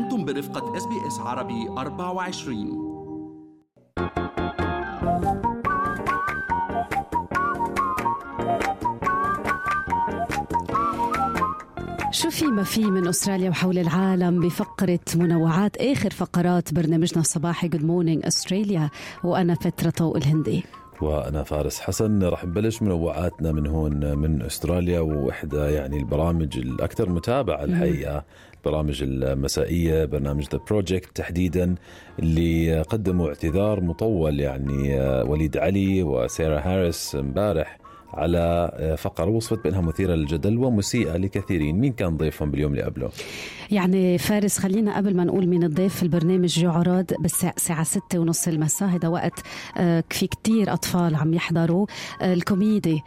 أنتم برفقة SBS عربي 24 شو في ما في من أستراليا وحول العالم بفقرة منوعات آخر فقرات برنامجنا الصباحي Good Morning Australia وأنا بترا طوق الهندي. وأنا فارس حسن. راح نبلش منوعاتنا من هون من أستراليا وإحدى يعني البرامج الأكثر متابعة الحقيقة. البرامج المسائية برنامج The Project تحديدا اللي قدموا اعتذار مطول يعني وليد علي وسارة هاريس امبارح. على فقرة وصفت بأنها مثيرة للجدل ومسيئة لكثيرين. مين كان ضيفهم باليوم اللي قبله؟ يعني فارس خلينا قبل ما نقول مين الضيف في البرنامج يعرض بس الساعة ستة ونص المساء. هذا وقت في كتير أطفال عم يحضروا. الكوميدي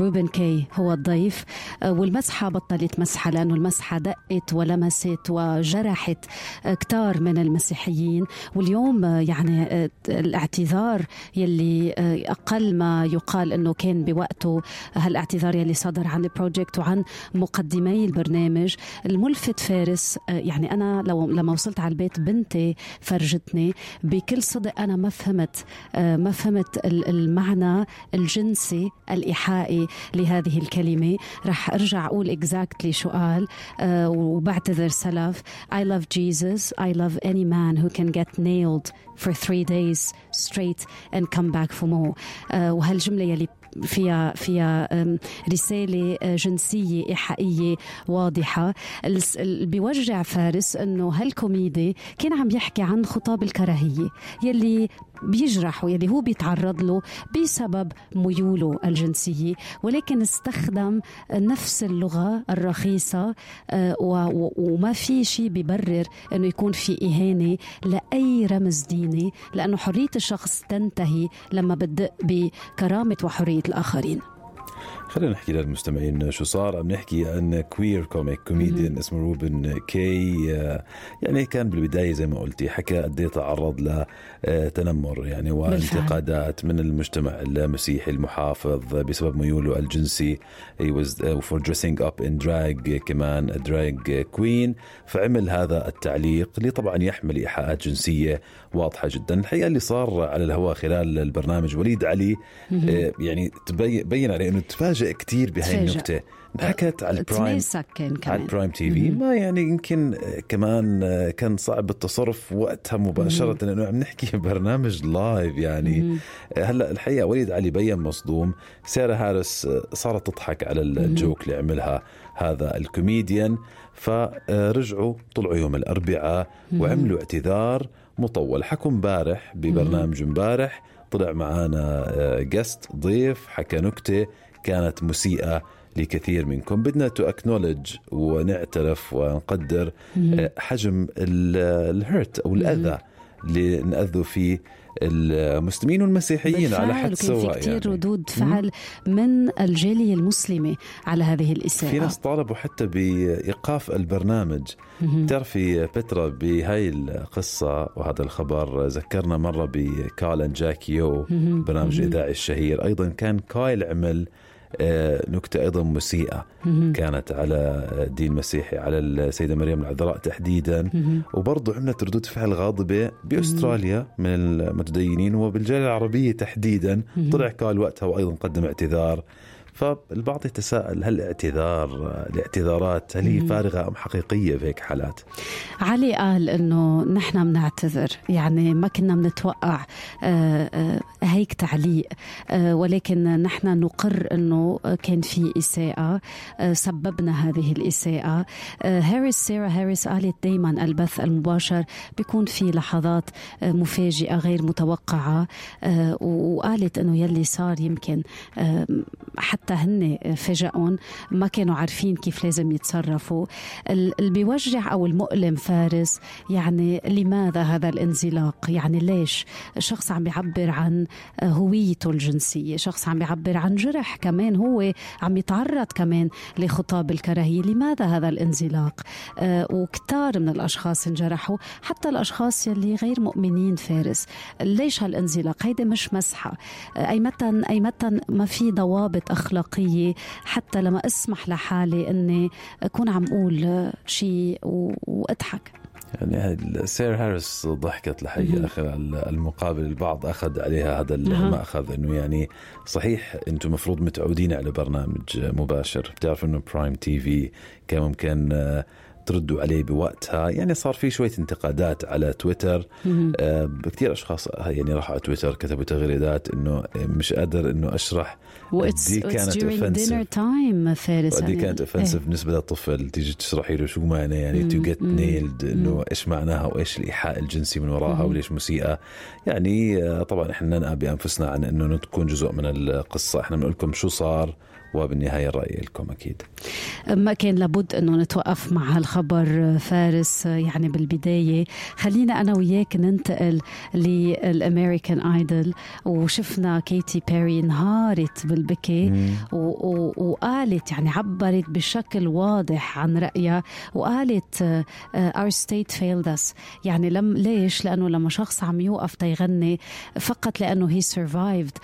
روبن كاي هو الضيف. والمزحة بطلت مزحة لأنه المزحة دقت ولمست وجرحت كتار من المسيحيين. واليوم يعني الاعتذار يلي أقل ما يقال أنه بوقته هالاعتذار يلي صدر عن ال Project وعن مقدمي البرنامج. الملفت فارس يعني أنا لو لما وصلت على البيت بنتي فرجتني بكل صدق أنا ما فهمت ما فهمت المعنى الجنسي الإيحائي لهذه الكلمة. رح أرجع أقول اكزاكتلي شو قال وبعتذر سلف. I love Jesus. I love any man who can get nailed for three days straight and come back for more. وهالجملة يلي فيها فيها رسالة جنسية إيحائية واضحة. بيوجع فارس أنه هالكوميدي كان عم يحكي عن خطاب الكراهية يلي بيجرح ويلي هو بيتعرض له بسبب ميوله الجنسية ولكن استخدم نفس اللغة الرخيصة وما في شيء بيبرر أنه يكون في إهانة لأي رمز ديني لأنه حرية الشخص تنتهي لما بتدق بكرامة وحرية الآخرين. خلينا نحكي للمستمعين شو صار. عم نحكي عن queer comic comedian اسمه روبن كاي يعني كان بالبداية زي ما قلتي حكى قد إيه تعرض لتنمر يعني وانتقادات من المجتمع المسيحي المحافظ بسبب ميوله الجنسي. He was for dressing up in drag كمان drag queen. فعمل هذا التعليق اللي طبعا يحمل إيحاءات جنسية واضحة جدا. الحقيقة اللي صار على الهواء خلال البرنامج وليد علي يعني تبين عليه إنه تفاجئ كثير بهاي النكته انحكت على ال prime على ال prime TV. ما يعني يمكن كمان كان صعب التصرف وقتها مباشرة. لأنه عم نحكي برنامج live يعني. هلأ الحقيقة وليد علي بين مصدوم. سارة هاريس صارت تضحك على ال joke اللي عملها هذا الكوميديان. فرجعوا طلعوا يوم الأربعاء وعملوا اعتذار مطول. حكوا امبارح ببرنامج امبارح طلع معانا guest ضيف حكى نكتة. كانت مسيئة لكثير منكم. بدنا to acknowledge ونعترف ونقدر حجم ال hurt أو الأذى اللي نأذوا فيه المسلمين والمسيحيين على حد سواء في كثير يعني. ردود فعل من الجالية المسلمة على هذه الإساءة. في ناس طالبوا حتى بإيقاف البرنامج. بتعرفي بترا بهاي القصة وهذا الخبر ذكرنا مرة ب Kyle and Jackie O برنامج الاذاعي الشهير. أيضا كان كايل عمل نكتة أيضا مسيئة كانت على الدين المسيحي على السيدة مريم العذراء تحديدا. وبرضه عملت ردود فعل غاضبة بأستراليا من المتدينين وبالجالية العربية تحديدا. طلع قال وقتها وأيضا قدم اعتذار. فالبعض يتساءل هل اعتذار الاعتذارات هل هي فارغة أم حقيقية في هيك حالات؟ علي قال أنه نحن بنعتذر يعني ما كنا بنتوقع هيك تعليق. ولكن نحن نقر أنه كان في إساءة سببنا هذه الإساءة. هاريس سيرا هاريس قالت دايما البث المباشر بيكون في لحظات مفاجئة غير متوقعة. وقالت أنه يلي صار يمكن حتى هن فاجئون ما كانوا عارفين كيف لازم يتصرفوا. اللي بيوجع أو المؤلم فارس يعني لماذا هذا الانزلاق؟ يعني ليش؟ شخص عم بيعبر عن هويته الجنسية. شخص عم بيعبر عن جرح كمان هو عم يتعرض كمان لخطاب الكراهية. لماذا هذا الانزلاق؟ وكتار من الأشخاص انجرحوا حتى الأشخاص يلي غير مؤمنين فارس. ليش هالانزلاق؟ هيدي مش مسحة. اي متى اي متى ما في ضوابط أخلاقية حتى لما أسمح لحالي أني أكون عم أقول شيء وأضحك. يعني سير هاريس ضحكت الحقيقة آخر المقابل البعض أخذ عليها هذا الماخذ إنه يعني صحيح أنتم مفروض متعودين على برنامج مباشر. بتعرف إنه prime TV كان ممكن آه، تردوا عليه بوقتها. يعني صار في شوية انتقادات على تويتر. آه كثير أشخاص يعني راحوا على تويتر كتبوا تغريدات إنه مش قادر إنه أشرح. دي كانت اوفنسيف تايم فارس دي كانت offensive إيه. بالنسبة للطفل؟ تيجي تشرحي له شو معنى يعني to get nailed إنه إيش معناها وإيش الإيحاء الجنسي من وراها وليش مسيئة؟ يعني آه، طبعا إحنا ننأى بأنفسنا عن إنه نكون جزء من القصة. إحنا بنقول لكم شو صار وبالنهاية الرأي لكم أكيد. ما كان لابد أنه نتوقف مع هالخبر فارس يعني بالبداية. خلينا أنا وياك ننتقل لل American Idol. وشفنا كيتي بيري انهارت بالبكي وقالت يعني عبرت بشكل واضح عن رأيها. وقالت our state failed us. يعني لم ليش؟ لأنه لما شخص عم يوقف تيغني فقط لأنه هي survived.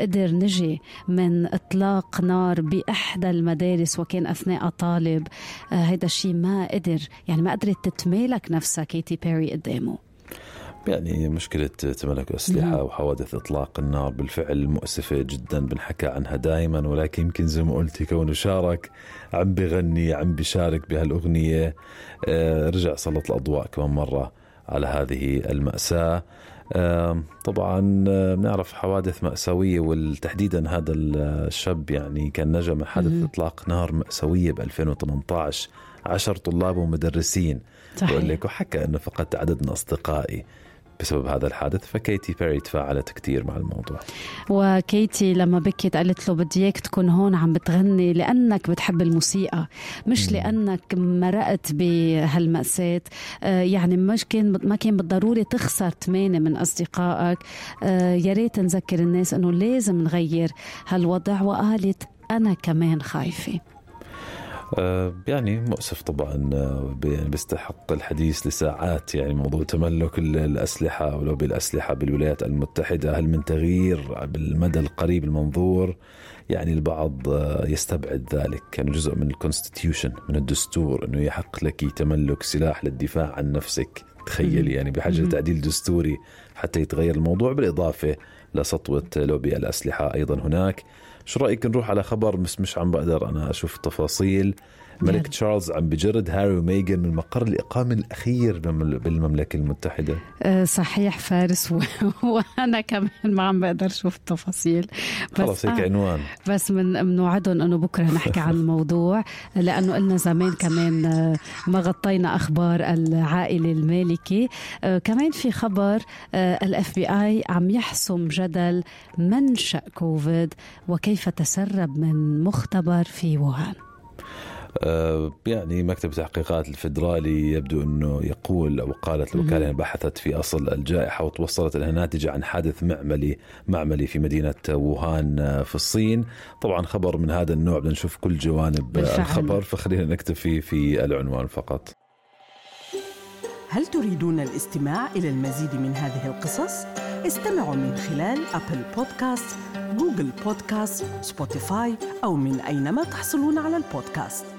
قدر نجي من إطلاق نار نار بإحدى المدارس وكان أثناء طالب. هذا آه الشيء ما قدر يعني ما قدرت تتمالك نفسها كيتي بيري قدامه. يعني مشكلة تملك أسلحة وحوادث إطلاق النار بالفعل مؤسفة جدا بنحكى عنها دائما ولكن يمكن زي ما قلتي كونه شارك عم بغني عم بيشارك بهالأغنية. آه رجع سلط الأضواء كمان مرة على هذه المأساة. طبعا بنعرف حوادث مأساوية وتحديدا هذا الشاب يعني كان نجا من حادث إطلاق نار مأساوية ب 2018 عشر طلاب ومدرسين. صحيح. بقول لك وحكى إنه فقدت عدد من أصدقائي. بسبب هذا الحادث فكيتي بيري تفاعلت كثير مع الموضوع. وكيتي لما بكت قالت له بدي إياك تكون هون عم بتغني لأنك بتحب الموسيقى مش م. لأنك مرقت بهالمأساة. آه، يعني مش كان ما كان بالضروري تخسر ثمانية من أصدقائك. آه، يا ريت نذكر الناس إنه لازم نغير هالوضع وقالت أنا كمان خايفة. يعني مؤسف طبعا آه، بيستحق الحديث لساعات يعني موضوع تملك الأسلحة ولو بالأسلحة بالولايات المتحدة هل من تغيير بالمدى القريب المنظور؟ يعني البعض آه، يستبعد ذلك كان جزء من الكونستيتيوشن من الدستور أنه يحق لك تملك سلاح للدفاع عن نفسك. تخيلي يعني بحاجة لتعديل دستوري حتى يتغير الموضوع. بالإضافة لسطوة لوبي الأسلحة أيضا هناك. شو رأيك نروح على خبر بس مش عم بقدر أنا أشوف تفاصيل الملك تشارلز عم بجرد هاري وميغان من مقر الإقامة الأخير بالمملكة المتحدة. أه، صحيح فارس. وأنا كمان ما عم بقدر أشوف التفاصيل. بس خلص هيك آه عنوان. بس من بنوعدهم أنه بكرة نحكي عن الموضوع لأنه قلنا زمان كمان آه، ما غطينا أخبار العائلة المالكي آه كمان في خبر آه ال FBI عم يحسم جدل منشأ كوفيد وكيف تسرب من مختبر في ووهان. آه، يعني مكتب التحقيقات الفدرالي يبدو إنه يقول أو قالت الوكاله بحثت في أصل الجائحة وتوصلت انها ناتجة عن حادث معملي معملي في مدينة ووهان آه، في الصين، طبعا خبر من هذا النوع بدنا نشوف كل جوانب بالفعل. الخبر فخلينا نكتفي في العنوان فقط. هل تريدون الاستماع إلى المزيد من هذه القصص؟ استمعوا من خلال Apple Podcast، Google Podcast، Spotify أو من أينما تحصلون على البودكاست.